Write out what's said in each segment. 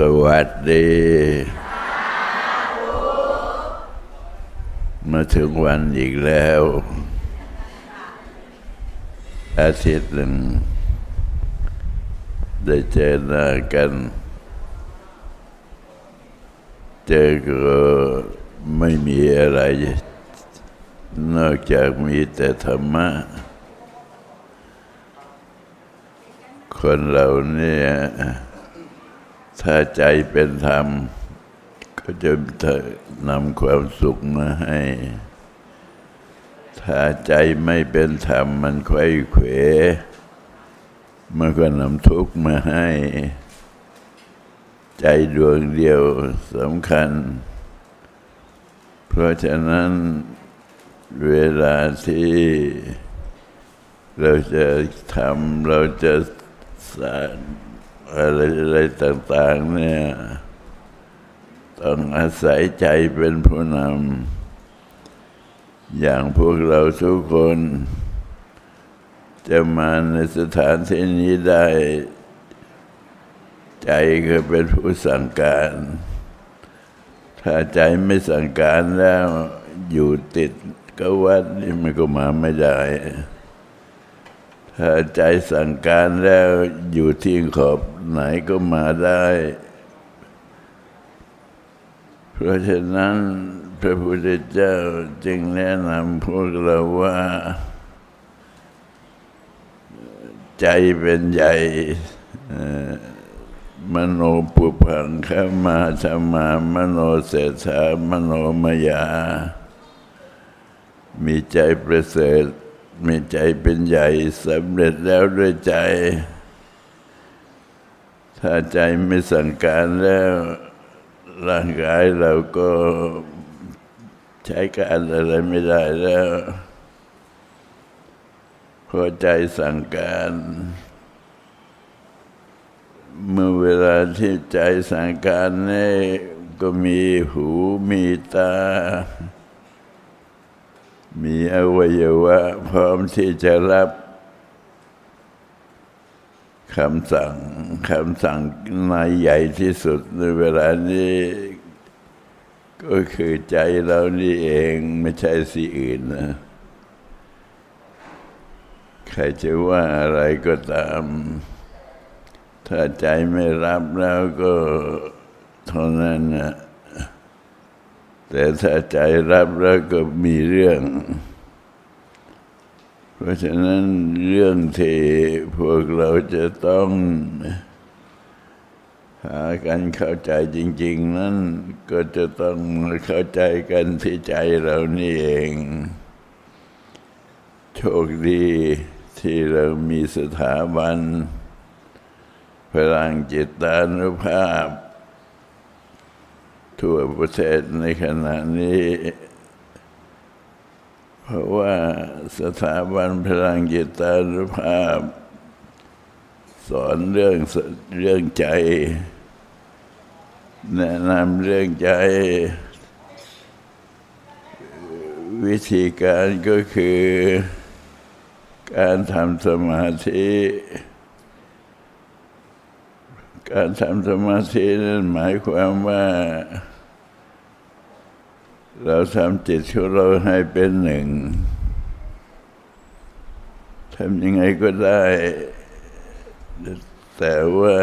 สวัสดี มาถึงวันอีกแล้ว อาทิตย์หนึ่ง ได้เจอหน้ากัน เจอก็ไม่มีอะไร นอกจากมีแต่ธรรมะ คนเราเนี่ย ถ้าใจเป็นธรรม ก็จะนำความสุขมาให้ ถ้าใจไม่เป็นธรรม มันไขว้เขวมันก็นำทุกข์มาให้ ใจดวงเดียวสำคัญ เพราะฉะนั้นเวลาที่เราจะทำเราจะสาง อะไรอะไรต่างๆเนี่ยต้องอาศัยใจเป็นผู้นำอย่างพวกเราทุกคน จะมาในสถานที่นี้ได้ ใจก็เป็นผู้สั่งการ ถ้าใจไม่สั่งการแล้วอยู่ติดกับวัดนี่มันก็มาไม่ได้ ใจสั่งการแล้วอยู่ที่ขอบไหนก็มาได้ เพราะฉะนั้นพระพุทธเจ้าจึงแนะนำพวกเราว่า ใจเป็นใหญ่มโนปุพังขมาธรรมามโนเสถามโนมยา มีใจประเสริฐ มีใจเป็นใหญ่สำเร็จแล้วด้วยใจ ถ้าใจไม่สั่งการแล้ว ร่างกายเราก็ใช้การอะไรไม่ได้แล้วพอใจสั่งการ เมื่อเวลาที่ใจสั่งการนี่ก็มีหูมีตา มีอวัยวะพร้อมที่จะรับคำสั่งคำสั่งนายใหญ่ที่สุดในเวลานี้ ก็คือใจเรานี่เองไม่ใช่สิอื่นนะ ใครจะว่าอะไรก็ตาม ถ้าใจไม่รับแล้วก็เท่านั้นนะ แต่ถ้าใจรับแล้วก็มีเรื่อง เพราะฉะนั้นเรื่องที่พวกเราจะต้องหากันเข้าใจจริง ๆ นั้นก็จะต้องเข้าใจกันที่ใจเรานี่เอง โชคดีที่เรามีสถาบัน พลังจิตตานุภาพ ทั่วประเทศในขณะนี้ เพราะว่าสถาบันพลังจิตานุภาพ สอนเรื่องเรื่องใจ แนะนำเรื่องใจ วิธีการก็คือการทำสมาธิ การทำสมาธินั้นหมายความว่า เราทำจิตของเราให้เป็นหนึ่งทำยังไงก็ได้ แต่ว่า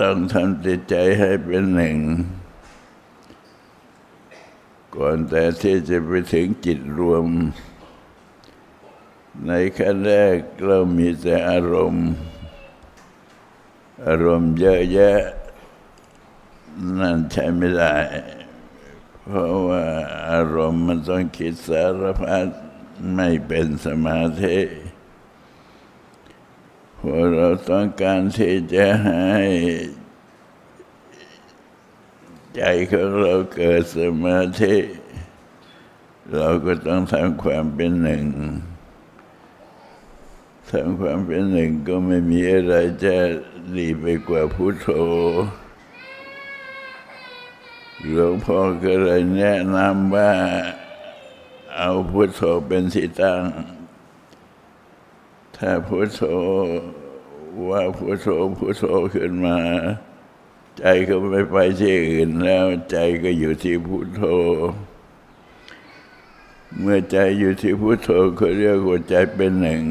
ต้องทำจิตใจให้เป็นหนึ่ง ก่อนแต่ที่จะไปถึงจิตรวม ในขั้นแรกเรามีแต่อารมณ์ อารมณ์เยอะแยะ นั่นใช้ไม่ได้ เพราะว่าอารมณ์มันต้องคิดสารพัดไม่เป็นสมาธิพอเราต้องการที่จะให้ใจของเราเกิดสมาธิ เราก็ต้องทำความเป็นหนึ่งทำความเป็นหนึ่งก็ไม่มีอะไรจะ ดีไปกว่าพุทโธหลวงพ่อก็เลยแนะนำว่า เอาพุทโธเป็นที่ตั้ง ถ้าพุทโธว่าพุทโธพุทโธขึ้นมา ใจก็ไม่ไปที่อื่นแล้ว ใจก็อยู่ที่พุทโธ เมื่อใจอยู่ที่พุทโธเขาเรียกว่าใจเป็นหนึ่ง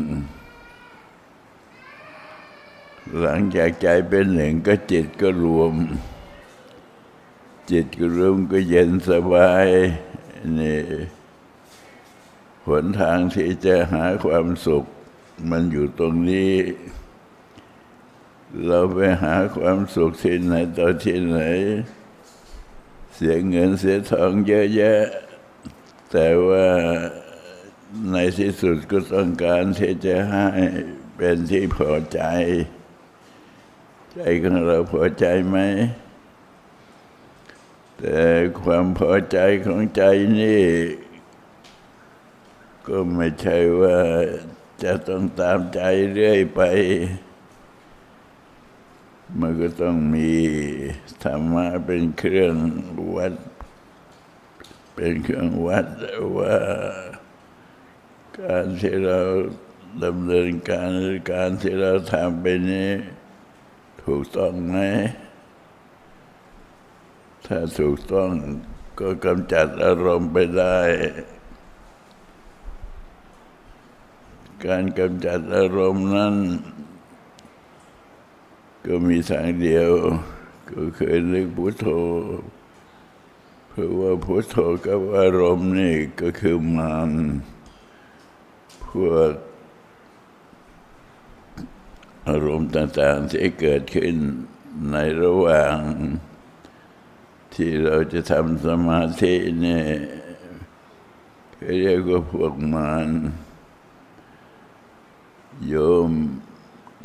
หลังจากใจเป็นหนึ่งก็จิตก็รวม จิตก็รวมก็เย็นสบายนี่หนทางที่จะหาความสุข มันอยู่ตรงนี้ เราไปหาความสุขที่ไหนต่อที่ไหน เสียเงินเสียทองเยอะแยะ แต่ว่าในที่สุดก็ต้องการที่จะให้เป็นที่พอใจ ใจของเราพอใจไหม แต่ความพอใจของใจนี่ ก็ไม่ใช่ว่าจะต้องตามใจเรื่อยไป มันก็ต้องมีธรรมะเป็นเครื่องวัด เป็นเครื่องวัดว่า การที่เราดำเนินการหรือการที่เราทำไปนี้ ถูกต้องไหมถ้าถูกต้องก็กำจัดอารมณ์ไปได้ การกำจัดอารมณ์นั้น ก็มีทางเดียว ก็คือนึกพุทโธเพราะว่าพุทโธกับอารมณ์นี่ก็คือมานพวก อารมณ์ต่างๆที่เกิดขึ้นในระหว่าง ที่เราจะทำสมาธิเนี่ยเรียกว่าพวกมารโยม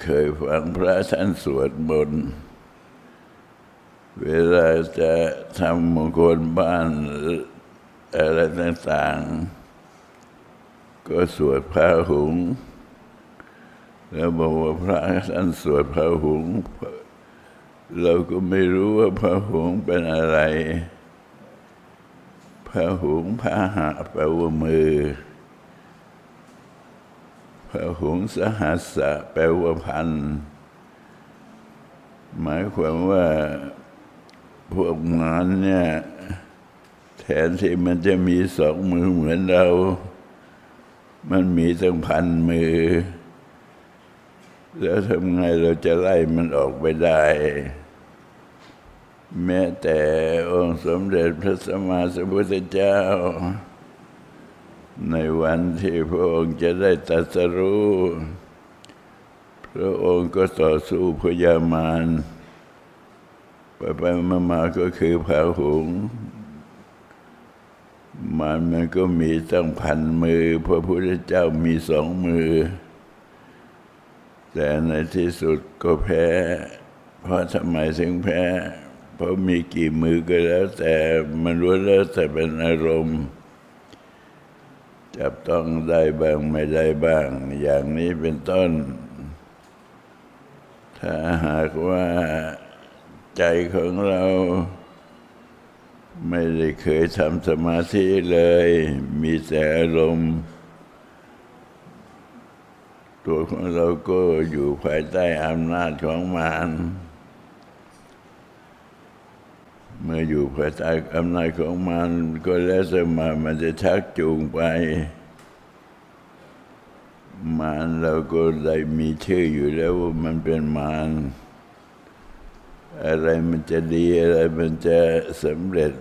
เคยฟังพระท่านสวดมนต์เวลาจะทำมงคลบ้านอะไรต่างๆ ก็สวดพระหุง แล้วบอกว่าพระท่านสวดพระหงเราก็ไม่รู้ว่าพระหงเป็นอะไร พระหงพระหะแปลว่ามือ พระหงสหัสสะแปลว่าพัน หมายความว่าพวกมารเนี่ยแทนที่มันจะมีสองมือเหมือนเรา มันมีตั้งพันมือ แล้วทำไงเราจะไล่มันออกไปได้ แม้แต่องค์สมเด็จพระสัมมาสัมพุทธเจ้า ในวันที่พระองค์จะได้ตรัสรู้พระองค์ก็ต่อสู้พยามารไปไปมามาก็คือพระหุง มันมันก็มีตั้งพันมือ พระพุทธเจ้ามีสองมือ แต่ในที่สุดก็แพ้ เพราะทำไมถึงแพ้ เพราะมีกี่มือก็แล้ว แต่มันรู้แล้วแต่เป็นอารมณ์ จับต้องได้บ้างไม่ได้บ้าง อย่างนี้เป็นต้น ถ้าหากว่าใจของเราไม่ได้เคยทำสมาธิเลย มีแต่อารมณ์ ตัวของเราก็อยู่ภายใต้อำนาจของมารเมื่ออยู่ภายใต้อำนาจของมารก็แล้วแต่มามันจะชักจูงไป มารเราก็ได้มีชื่ออยู่แล้วว่ามันเป็นมารอะไรมันจะดีอะไรมันจะสำเร็จ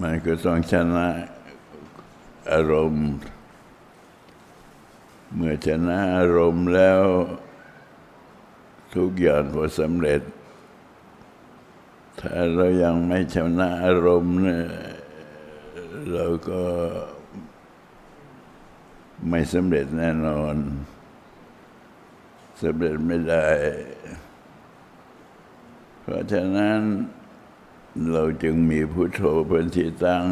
มันก็ต้องชนะอารมณ์ เมื่อชนะอารมณ์แล้ว ทุกอย่างก็สำเร็จ ถ้าเรายังไม่ชนะอารมณ์เนี่ยเราก็ไม่สำเร็จแน่นอนสำเร็จไม่ได้ เพราะฉะนั้นเราจึงมีพุทโธเป็นที่ตั้ง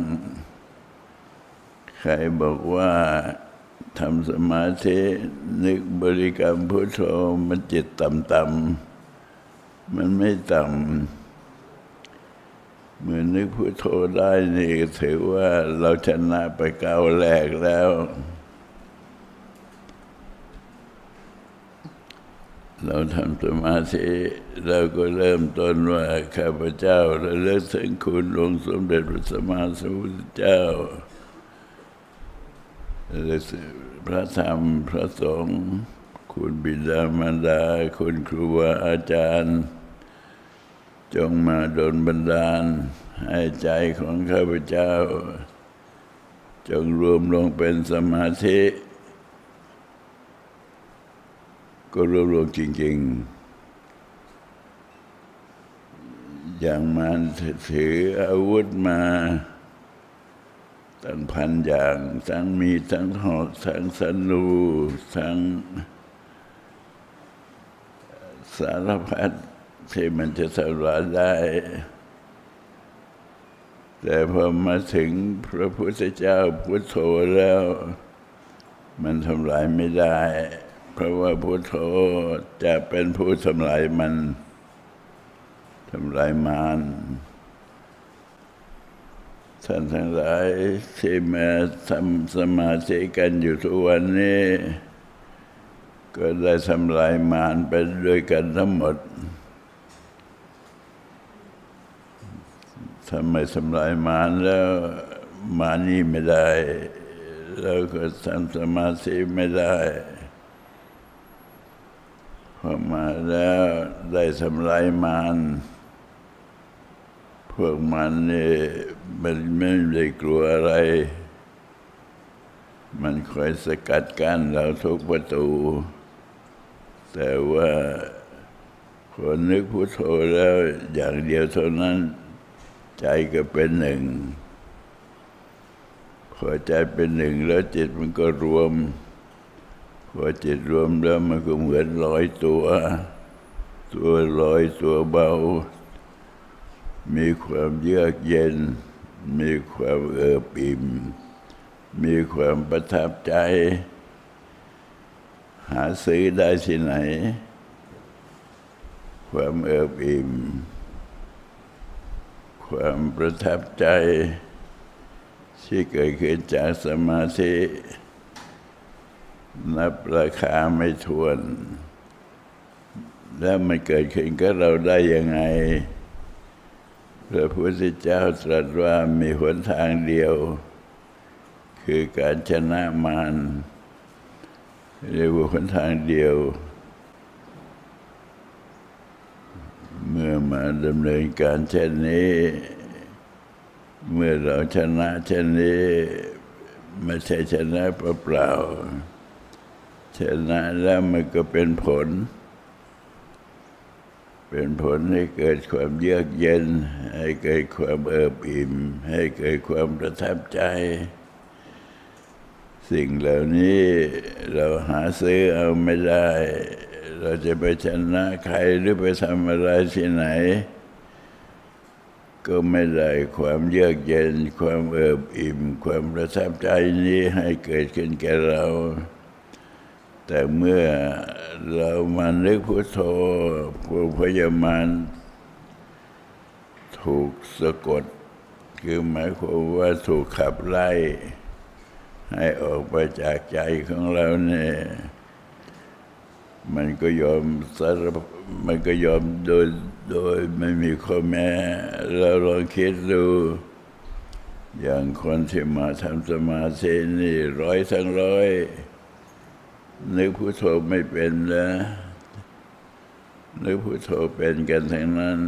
ใครบอกว่า ทำสมาธินึกบริกรรมพุทโธมันจิตต่ำๆมันไม่ต่ำเมื่อนึกพุทโธได้นี่ถือว่าเราชนะไปก้าวแรกแล้ว เราทำสมาธิเราก็เริ่มต้นว่าข้าพเจ้าระลึกถึงคุณหลวงสมเด็จพระสัมมาสัมพุทธเจ้า ระลึกถึงพระธรรมพระสงฆ์คุณบิดามารดา คุณครูบาอาจารย์ จงมาดลบันดาล ให้ใจของข้าพเจ้า จงรวมลงเป็นสมาธิ ก็รวมรวมจริง ๆ อย่างมันถืออาวุธมา ตั้งพันอย่าง ทั้งมีทั้งหอกทั้งสนูทั้งสารพัดที่มันจะทำลายได้ แต่พอมาถึงพระพุทธเจ้าพุทโธแล้ว มันทำลายไม่ได้ เพราะว่าพุทโธจะเป็นผู้ทำลายมันทำลายมาร ท่านทั้งหลายที่มาทำสมาธิกันอยู่ทุกวันนี้ ก็ได้ทำลายมารไปด้วยกันทั้งหมดทำไมทำลายมารแล้วมานี่ไม่ได้ แล้วก็ทำสมาธิไม่ได้พอมาแล้วได้ทำลายมาร พวกมันนี่มันไม่ได้กลัวอะไร มันคอยสกัดกั้นเราทุกประตู แต่ว่าคนนึกพุทโธแล้วอย่างเดียวเท่านั้น ใจก็เป็นหนึ่งพอใจเป็นหนึ่งแล้วจิตมันก็รวมพอจิตรวมแล้วมันก็เหมือนลอยตัว ตัวลอยตัวเบา มีความเยือกเย็น มีความเอิบอิ่ม มีความประทับใจ หาซื้อได้ที่ไหน ความเอิบอิ่ม ความประทับใจ ที่เกิดขึ้นจากสมาธิ นับราคาไม่ทวน แล้วมันเกิดขึ้นกับเราได้ยังไง พระพุทธเจ้าตรัสว่ามีหนทางเดียว คือการชนะมารเรียกว่าหนทางเดียว เมื่อมาดำเนินการเช่นนี้ เมื่อเราชนะเช่นนี้ไม่ใช่ชนะเปล่าๆชนะแล้วมันก็เป็นผล เป็นผลให้เกิดความเยือกเย็น ให้เกิดความเอิบอิ่ม ให้เกิดความประทับใจ สิ่งเหล่านี้เราหาซื้อเอาไม่ได้ เราจะไปชนะใครหรือไปทำอะไรที่ไหน ก็ไม่ได้ความเยือกเย็น ความเอิบอิ่ม ความประทับใจนี้ให้เกิดขึ้นแก่เรา แต่เมื่อ เรามานึกพุทโธพวกพยามารถูกสะกด คือหมายความว่าถูกขับไล่ ให้ออกไปจากใจของเราเนี่ย มันก็ยอมสารมันก็ยอมโดยโดยไม่มีข้อแม้เราลองคิดดู อย่างคนที่มาทำสมาธินี่ร้อยทั้งร้อย นึกพุทโธไม่เป็นนะนึกพุทโธเป็นกันทั้งนั้น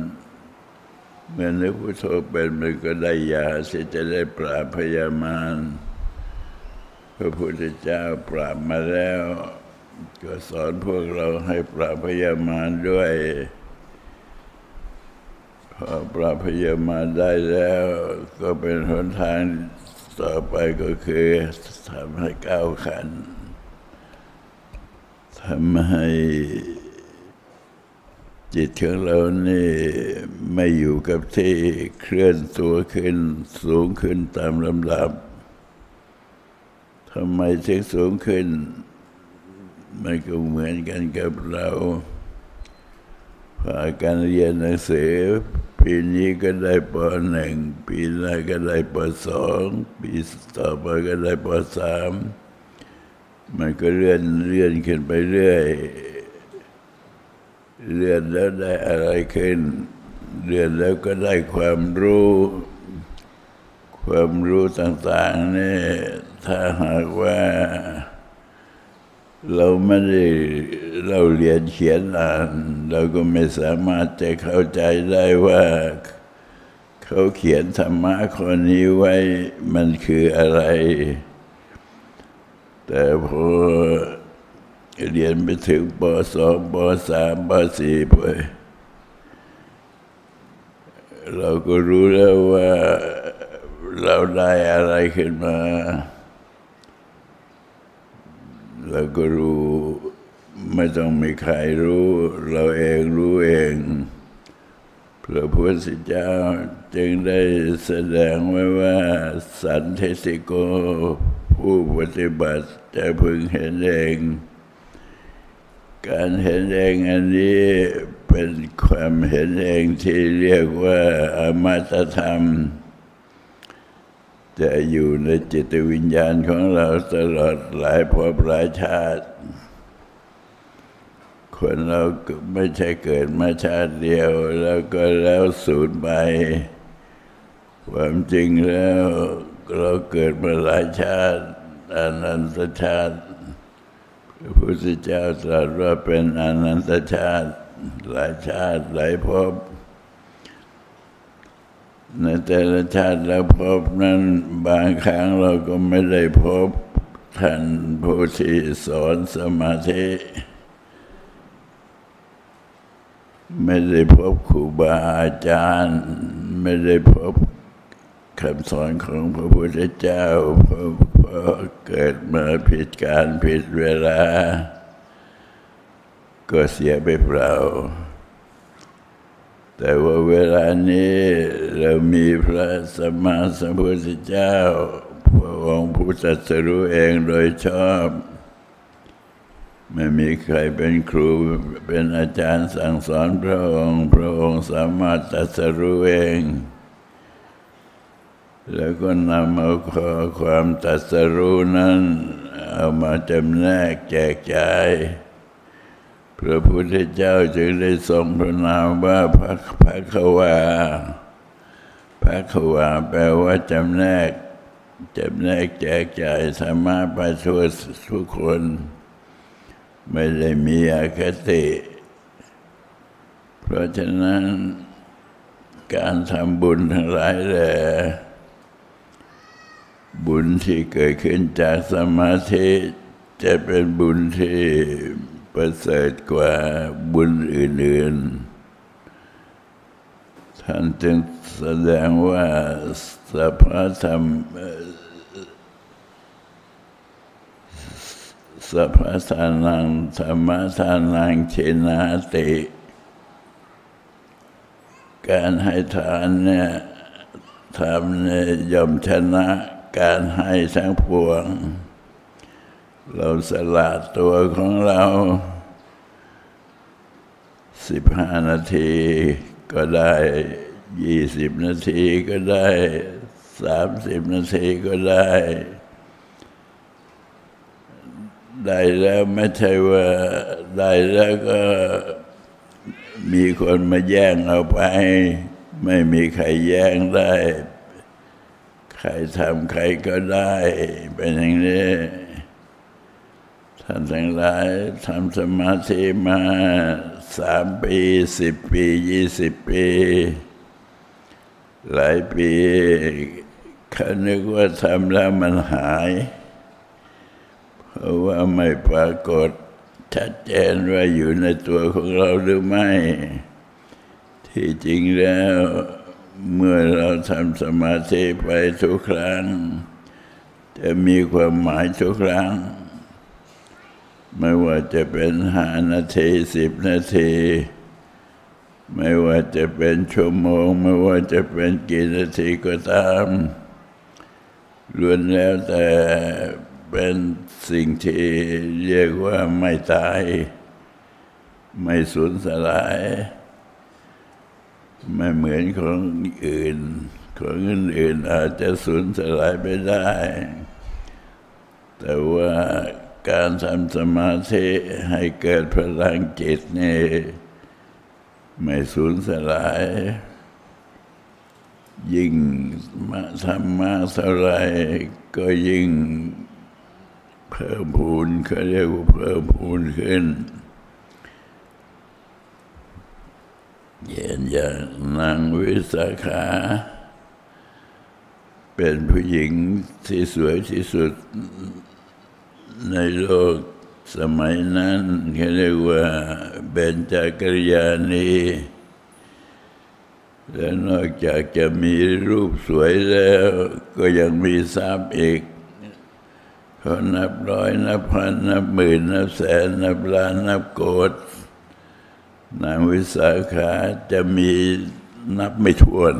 เมื่อนึกพุทโธเป็นมันก็ได้ยาที่จะได้ปราบพยามารพระพุทธเจ้าปราบมาแล้ว ก็สอนพวกเราให้ปราบพยามารด้วยพอปราบพยามารได้แล้ว ก็เป็นหนทางต่อไปก็คือทำให้ก้าวขัน ทำให้จิตของเรานี่ไม่อยู่กับที่เคลื่อนตัวขึ้น สูงขึ้นตามลำดับทำไมถึงสูงขึ้น มันก็เหมือนกันกับเราพาการเรียนหนังสือ ปีนี้ก็ได้ปหนึ่งปีหน้าก็ได้ปสองปีต่อไปก็ได้ปสาม มันก็เลื่อนเลื่อนขึ้นไปเรื่อยเรียนแล้วได้อะไรขึ้นเรียนแล้วก็ได้ความรู้ ความรู้ต่างๆนี่ถ้าหากว่า เราไม่ได้เราเรียนเขียนอ่าน เราก็ไม่สามารถจะเข้าใจได้ว่า เขาเขียนธรรมะข้อนี้ไว้มันคืออะไร แต่พอเรียนไปถึงปสองปสามปสี่ไป เราก็รู้แล้วว่าเราได้อะไรขึ้นมา เราก็รู้ไม่ต้องมีใครรู้ เราเองรู้เองพระพุทธเจ้าจึงได้แสดงไว้ว่า สันเทสิโก ผู้ปฏิบัติจะพึงเห็นเอง การเห็นเองอันนี้เป็นความเห็นเองที่เรียกว่าอมตะธรรม จะอยู่ในจิตวิญญาณของเราตลอดหลายภพหลายชาติคนเราไม่ใช่เกิดมาชาติเดียว แล้วก็แล้วสูญไป ความจริงแล้ว เราเกิดมาหลายชาติอนันตชาติพระพุทธเจ้าตรัสว่าเป็นอนันตชาติ หลายชาติหลายภพในแต่ละชาติแล้วพนั้นบางครั้งเราก็ไม่ได้พบท่านผู้ที่สอนสมาธิ ไม่ได้พบครูบาอาจารย์ ไม่ได้พบ คำสอนของพระพุทธเจ้าพระพเกิดมาผิดการผิดเวลา ก็เสียไปเปล่า แต่ว่าเวลานี้เรามีพระสัมมาสัมพุทธเจ้าพระองค์ผู้ตรัสรู้เองโดยชอบ ไม่มีใครเป็นครูเป็นอาจารย์สั่งสอนพระองค์ พระองค์สามารถตรัสรู้เอง แล้วก็นำเอาข้อความตัสรู้นั้น เอามาจำแนกแจกจ่ายพระพุทธเจ้าจึงได้ทรงพระนามว่าพระพระขวาพระขวาแปลว่าจำแนกจำแนกแจกจ่ายธรรมะไปทั่วทุกคน ไม่ได้มีอคติ เพราะฉะนั้นการทำบุญทั้งหลายแหละ บุญที่เกิดขึ้นจากสมาธิจะเป็นบุญที่ประเสริฐกว่าบุญอื่น ๆ ท่านจึงแสดงว่าสัพพะธรรมสัพพะทานังธรรมทานังเชนาติ การให้ทานเนี่ยทำเนี่ยย่อมชนะ การให้ทั้งปวง เราสละตัวของเราสิบห้านาทีก็ได้ยี่สิบนาทีก็ได้สามสิบนาทีก็ได้ ได้แล้วไม่ใช่ว่าได้แล้วก็มีคนมาแย่งเอาไป ไม่มีใครแย่งได้ ใครทำใครก็ได้ เป็นอย่างนี้ท่านทั้งหลายทำสมาธิมาสามปีสิบปียี่สิบปี หลายปีเขานึกว่าทำแล้วมันหาย เพราะว่าไม่ปรากฏชัดเจนว่าอยู่ในตัวของเราหรือไม่ ที่จริงแล้ว เมื่อเราทำสมาธิไปทุกครั้ง จะมีความหมายทุกครั้ง ไม่ว่าจะเป็นห้านาทีสิบนาที ไม่ว่าจะเป็นชั่วโมง ไม่ว่าจะเป็นกี่นาทีก็ตามล้วนแล้วแต่เป็นสิ่งที่เรียกว่าไม่ตาย ไม่สูญสลาย ไม่เหมือนของอื่น ของอื่นอาจจะสูญสลายไปได้ แต่ว่าการทำสมาธิให้เกิดพลังจิตนี่ไม่สูญสลาย ยิ่งมาทำมากเท่าไรก็ยิ่งเพิ่มพูนเขาเรียกว่าเพิ่มพูนขึ้น เย็นอย่างนางวิสาขา เป็นผู้หญิงที่สวยที่สุดในโลกสมัยนั้นเขาเรียกว่าเบญจากริยานีและนอกจากจะมีรูปสวยแล้ว ก็ยังมีทรัพย์อีกเขานับร้อย นับพัน นับหมื่น นับแสน นับล้าน นับโกด นางวิสาขาจะมีนับไม่ถ้วน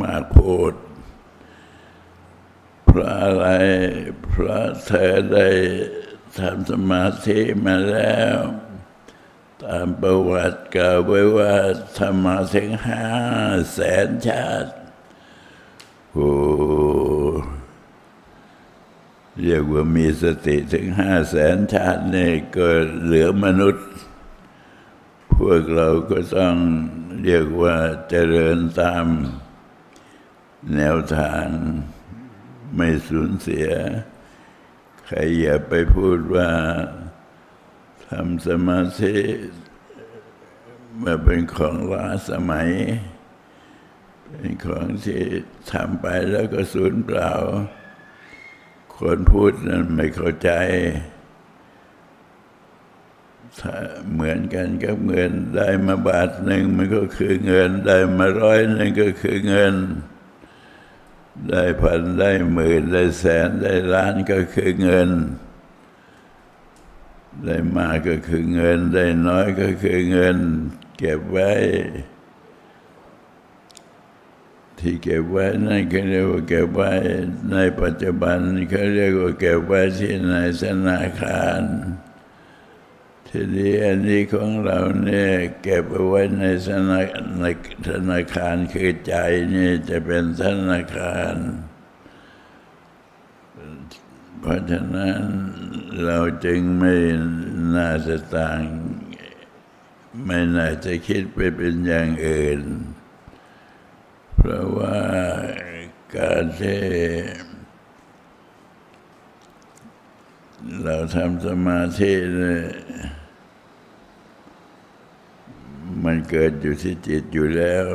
มาโพดเพระอะไรพระเธอได้ทำสมาธิมาแล้ว ตามประวัติกล่าวไว้ว่าทำมาถึงห้าแสนชาติโอ้เรียกว่ามีสติถึงห้าแสนชาตินี่ก็เหลือมนุษย์ วกเราก็ต้องเรียกว่าเจริญตามแนวทางไม่สูญเสีย ใครอย่าไปพูดว่าทำสมาธิมาเป็นของล้าสมัย เป็นของที่ทำไปแล้วก็สูญเปล่า คนพูดนั้นไม่เข้าใจ เหมือนกันกับเงินได้มาบาทหนึ่งมันก็คือเงินได้มาร้อยหนึ่งก็คือเงิน ได้พันได้หมื่นได้แสนได้ล้านก็คือเงิน ได้มาก็คือเงิน ได้น้อยก็คือเงิน เก็บไว้ ที่เก็บไว้นั่นเขาเรียกว่าเก็บไว้ในปัจจุบันเขาเรียกว่าเก็บไว้ที่ในธนาคาร ทีนี้อันนี้ของเราเนี่ยเก็บเอาไว้ในธนาในธนาคารคือใจนี่จะเป็นธนาคาร เพราะฉะนั้นเราจึงไม่น่าจะต่าง ไม่น่าจะคิดไปเป็นอย่างอื่น เพราะว่าการที่เราทำสมาธิเนี่ย มันเกิดอยู่ที่จิตอยู่แล้ว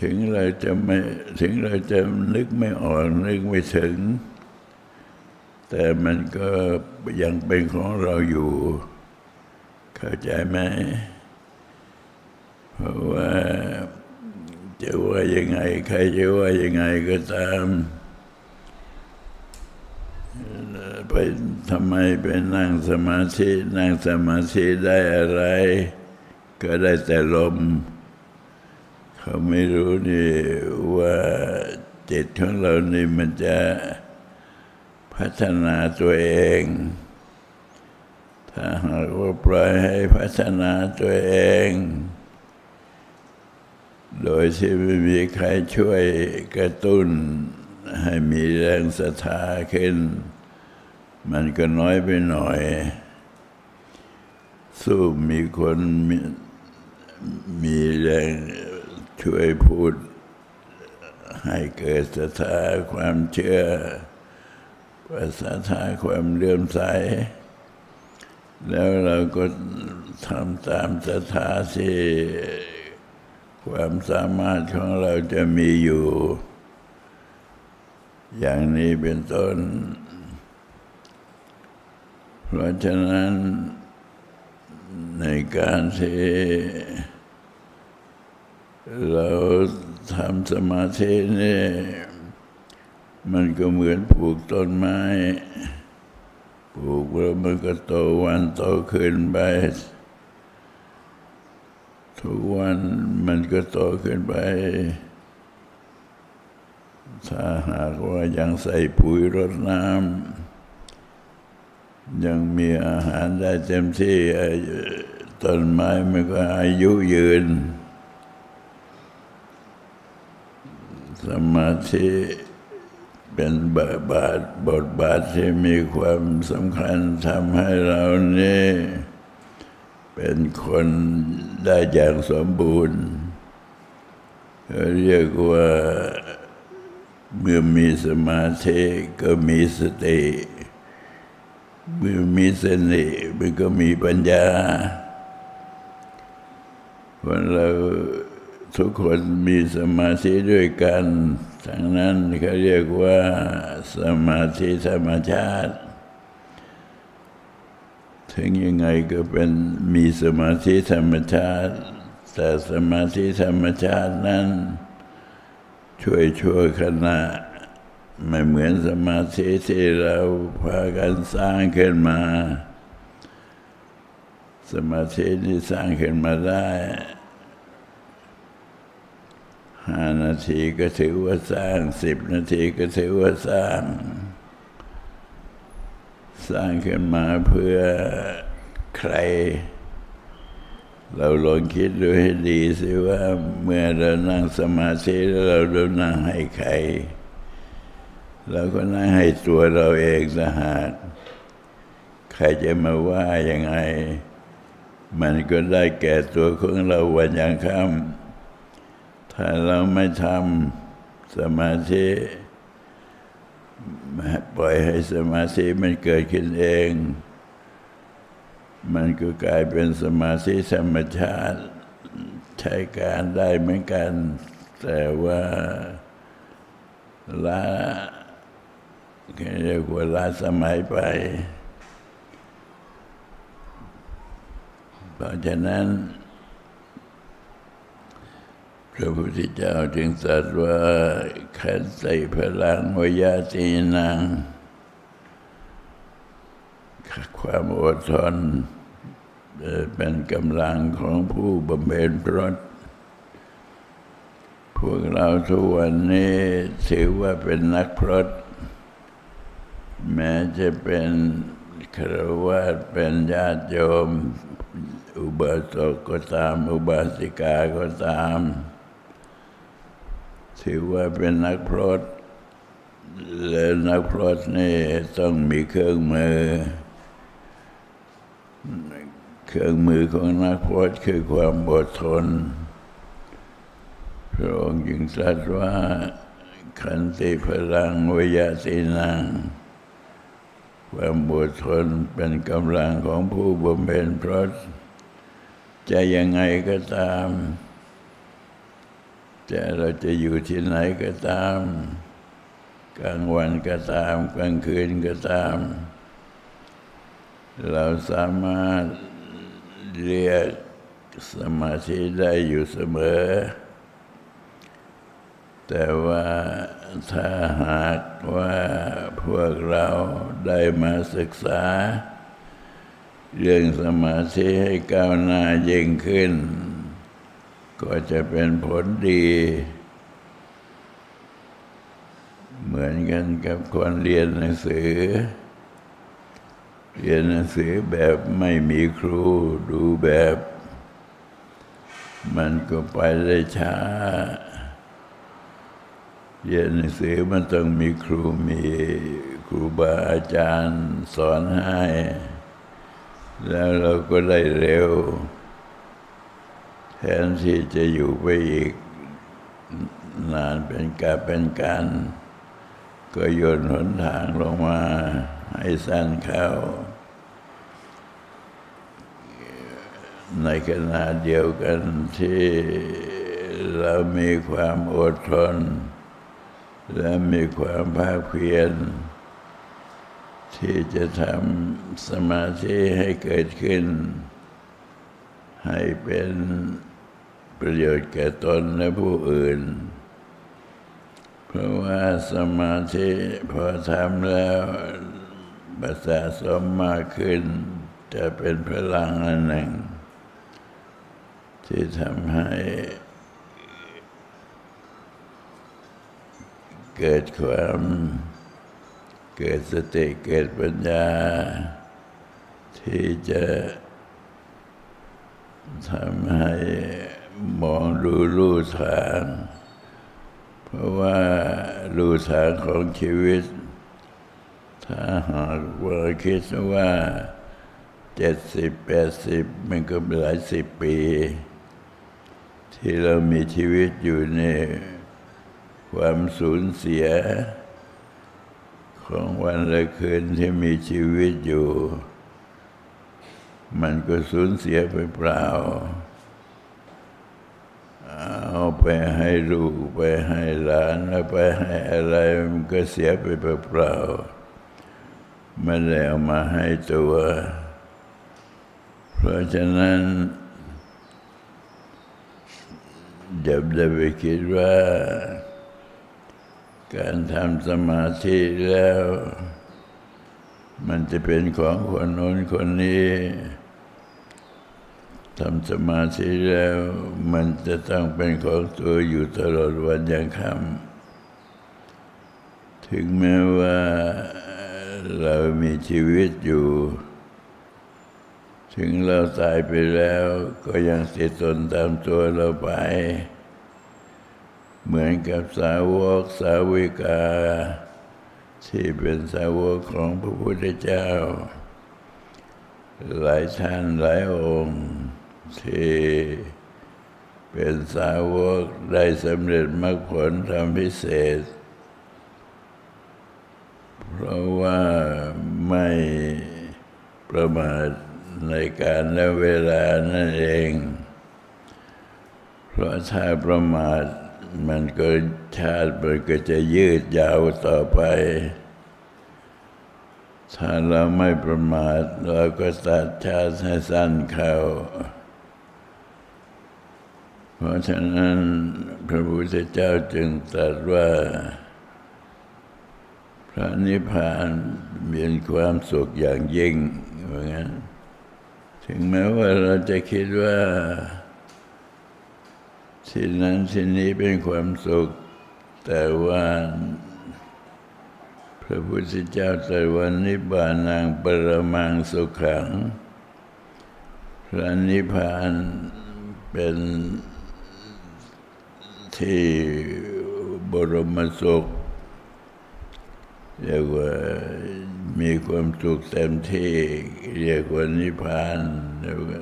ถึงเราจะไม่ถึงเราจะนึกไม่ออกนึกไม่ถึง แต่มันก็ยังเป็นของเราอยู่ เข้าใจไหมเพราะว่าจะว่ายังไง ใครจะว่ายังไงก็ตาม ไปทำไมไปนั่งสมาธิ นั่งสมาธิได้อะไร ก็ได้แต่ลม เขาไม่รู้นี่ว่าจิตของเรานี่มันจะพัฒนาตัวเอง ถ้าหากว่าปล่อยให้พัฒนาตัวเอง โดยที่ไม่มีใครช่วยกระตุ้นให้มีแรงศรัทธาขึ้น มันก็น้อยไปหน่อย สู้มีคนมีมีแรงช่วยพูด ให้เกิดศรัทธาความเชื่อศรัทธาความเลื่อมใส แล้วเราก็ทำตามศรัทธาที่ความสามารถของเราจะมีอยู่ อย่างนี้เป็นต้น เพราะฉะนั้นในการที่เราทำสมาธินี่มันก็เหมือนปลูกต้นไม้ ปลูกแล้วมันก็โตวันโตขึ้นไป ทุกวันมันก็โตขึ้นไป ถ้าหากว่ายังใส่ปุ๋ยรดน้ำ ยังมีอาหารได้เต็มที่ต้นไม้มันก็อายุยืน สมาธิเป็นบทบาทบทบาทที่มีความสำคัญทำให้เรานี่เป็นคนได้อย่างสมบูรณ์เรียกว่าเมื่อมีสมาธิก็มีสติ มื่อมีสติมันก็มีปัญญาคนเราทุกคนมีสมาธิด้วยกันทั้งนั้นเขาเรียกว่าสมาธิธรรมชาติ ถึงยังไงก็เป็นมีสมาธิธรรมชาติ แต่สมาธิธรรมชาตินั้น ช่วยช่วยขณะ ไม่เหมือนสมาธิที่เราพากันสร้างขึ้นมา สมาธิที่สร้างขึ้นมาได้ห้านาทีก็ถือว่าสร้างสิบนาทีก็ถือว่าสร้าง สร้างขึ้นมาเพื่อใคร เราลองคิดดูให้ดีสิว่าเมื่อเรานั่งสมาธิแล้วเราเรานั่งให้ใคร เราก็นั่งให้ตัวเราเองสหากใครจะมาว่ายังไง มันก็ได้แก่ตัวของเราวันยังค่ำถ้าเราไม่ทำสมาธิปล่อยให้สมาธิมันเกิดขึ้นเอง มันก็กลายเป็นสมาธิธรรมชาติ ใช้การได้เหมือนกัน แต่ว่าละ เรียกว่าลาสมัยไป เพราะฉะนั้น พระพุทธเจ้าจึงตรัสว่าขันติพลังวยาตีนังความอดทนเป็นกำลังของผู้บำเพ็ญพรตพวกเราทุกวันนี้ถือว่าเป็นนักพรต แม้จะเป็นครวาสเป็นญาติโยม อุบาสกก็ตาม อุบาสิกาก็ตาม ถือว่าเป็นนักพรตและนักพรตนี่ต้องมีเครื่องมือ เครื่องมือของนักพรตคือความอดทนพระองค์จึงตรัสว่าขันติพลังวิยาตินัง ความอดทนเป็นกำลังของผู้บำเพ็ญพรตจะยังไงก็ตามจะเราจะอยู่ที่ไหนก็ตาม กลางวันก็ตาม กลางคืนก็ตาม เราสามารถเรียกสมาธิได้อยู่เสมอ แต่ว่าถ้าหากว่าพวกเราได้มาศึกษา เรื่องสมาธิให้ก้าวหน้ายิ่งขึ้น ก็จะเป็นผลดี เหมือนกันกับคนเรียนหนังสือ เรียนหนังสือแบบไม่มีครูดูแบบ มันก็ไปได้ช้า เรียนหนังสือมันต้องมีครูมีครูบาอาจารย์สอนให้ แล้วเราก็ได้เร็ว แทนที่จะอยู่ไปอีก นานเป็นกาเป็นการก็โยนหนทางลงมาให้สั้นเข้า ในขณะเดียวกันที่เรามีความอดทน และมีความภาคเพียรที่จะทำสมาธิให้เกิดขึ้น ให้เป็นประโยชน์แก่ตนและผู้อื่น เพราะว่าสมาธิพอทำแล้วประสาสมมากขึ้น จะเป็นพลังอันหนึ่ง ที่ทำให้ เกิดความเกิดสติเกิดปัญญา ที่จะทำให้มองดูรูทาง เพราะว่ารูทางของชีวิต ถ้าหากว่าคิดว่าเจ็ดสิบแปดสิบมันก็หลายสิบปี ที่เรามีชีวิตอยู่ใน ความสูญเสีย ของวันและคืนที่มีชีวิตอยู่ มันก็สูญเสียไปเปล่า เอาไปให้ลูกไปให้หลานแล้วไปให้อะไรมันก็เสียไปเปล่าไม่ได้เอามาให้ตัว เพราะฉะนั้นอย่าได้ไปคิดว่า การทำสมาธิแล้ว มันจะเป็นของคนโน้นคนนี้ทำสมาธิแล้ว มันจะต้องเป็นของตัวอยู่ตลอดวันยังคำถึงแม้ว่าเรามีชีวิตอยู่ ถึงเราตายไปแล้ว ก็ยังติดตนตามตัวเราไป เหมือนกับสาวกสาวิกา ที่เป็นสาวกของพระพุทธเจ้า หลายท่านหลายองค์ ที่เป็นสาวกได้สำเร็จมรรคผลทำพิเศษ เพราะว่าไม่ประมาทในการและเวลานั่นเอง เพราะถ้าประมาท มันก็ชาติมันก็จะยืดยาวต่อไป ถ้าเราไม่ประมาทเราก็ตัดชาติให้สั้นเข้า เพราะฉะนั้นพระพุทธเจ้าจึงตรัสว่า พระนิพพานเป็นความสุขอย่างยิ่งเหมือนกันถึงแม้ว่าเราจะคิดว่า สิ่งนั้นสิ่งนี้เป็นความสุข แต่ว่าพระพุทธเจ้าตรัสว่านิบานังปรมังสุขังพระนิพพานเป็นที่บรมสุขเรียกว่ามีความสุขเต็มที่เรียกว่านิพพานเรียกว่า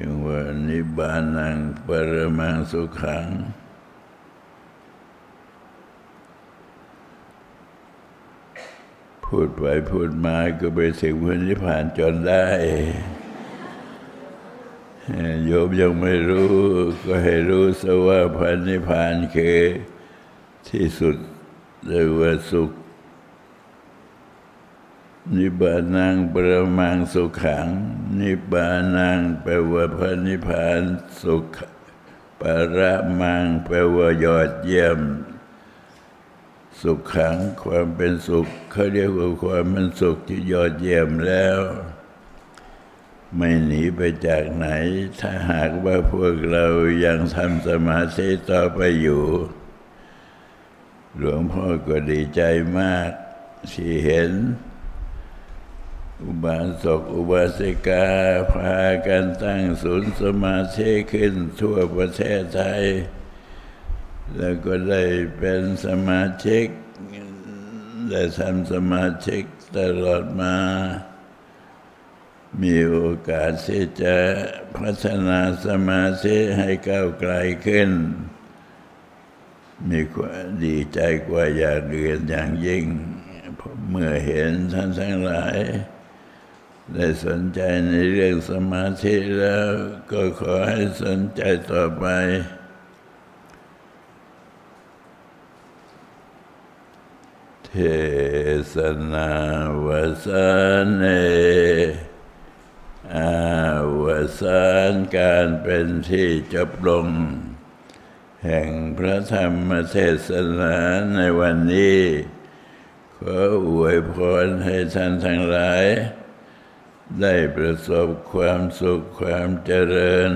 ย่างว่านิบานังปรมังสุขัง พูดไปพูดมาก็ไปถึงพระนิพพานจนได้ โยมยังไม่รู้ก็ให้รู้ซะว่าพระนิพพานคือที่สุดเรียกว่าสุข นิบานังปรมังสุขัง นิบานังแปลว่าพระนิพพานสุขปรมังแปลว่ายอดเยี่ยม สุขขังความเป็นสุขเขาเรียกว่าความเป็นสุขที่ยอดเยี่ยมแล้ว ไม่หนีไปจากไหน ถ้าหากว่าพวกเรายังทำสมาธิต่อไปอยู่ หลวงพ่อก็ดีใจมากที่เห็น อุบาสกอุบาสิกา พากันตั้งศูนย์สมาธิขึ้นทั่วประเทศไทย แล้วก็ได้เป็นสมาชิก ได้ทำสมาชิกตลอดมา มีโอกาสที่จะพัฒนาสมาธิให้ก้าวไกลขึ้น มีความดีใจกว่าอยากเรียนอย่างยิ่งเมื่อเห็นท่านทั้งหลาย ได้สนใจในเรื่องสมาธิแล้วก็ขอให้สนใจต่อไป เทศนาวสานเนอาวสานการเป็นที่จบลง แห่งพระธรรมเทศนาในวันนี้ ขออวยพรให้ท่านทั้งหลาย ได้ประสบความสุขความเจริญ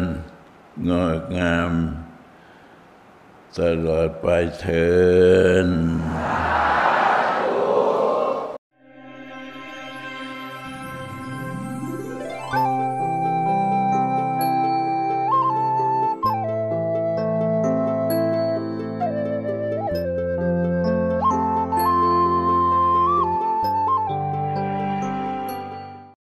งอกงาม ตลอดไปเถิน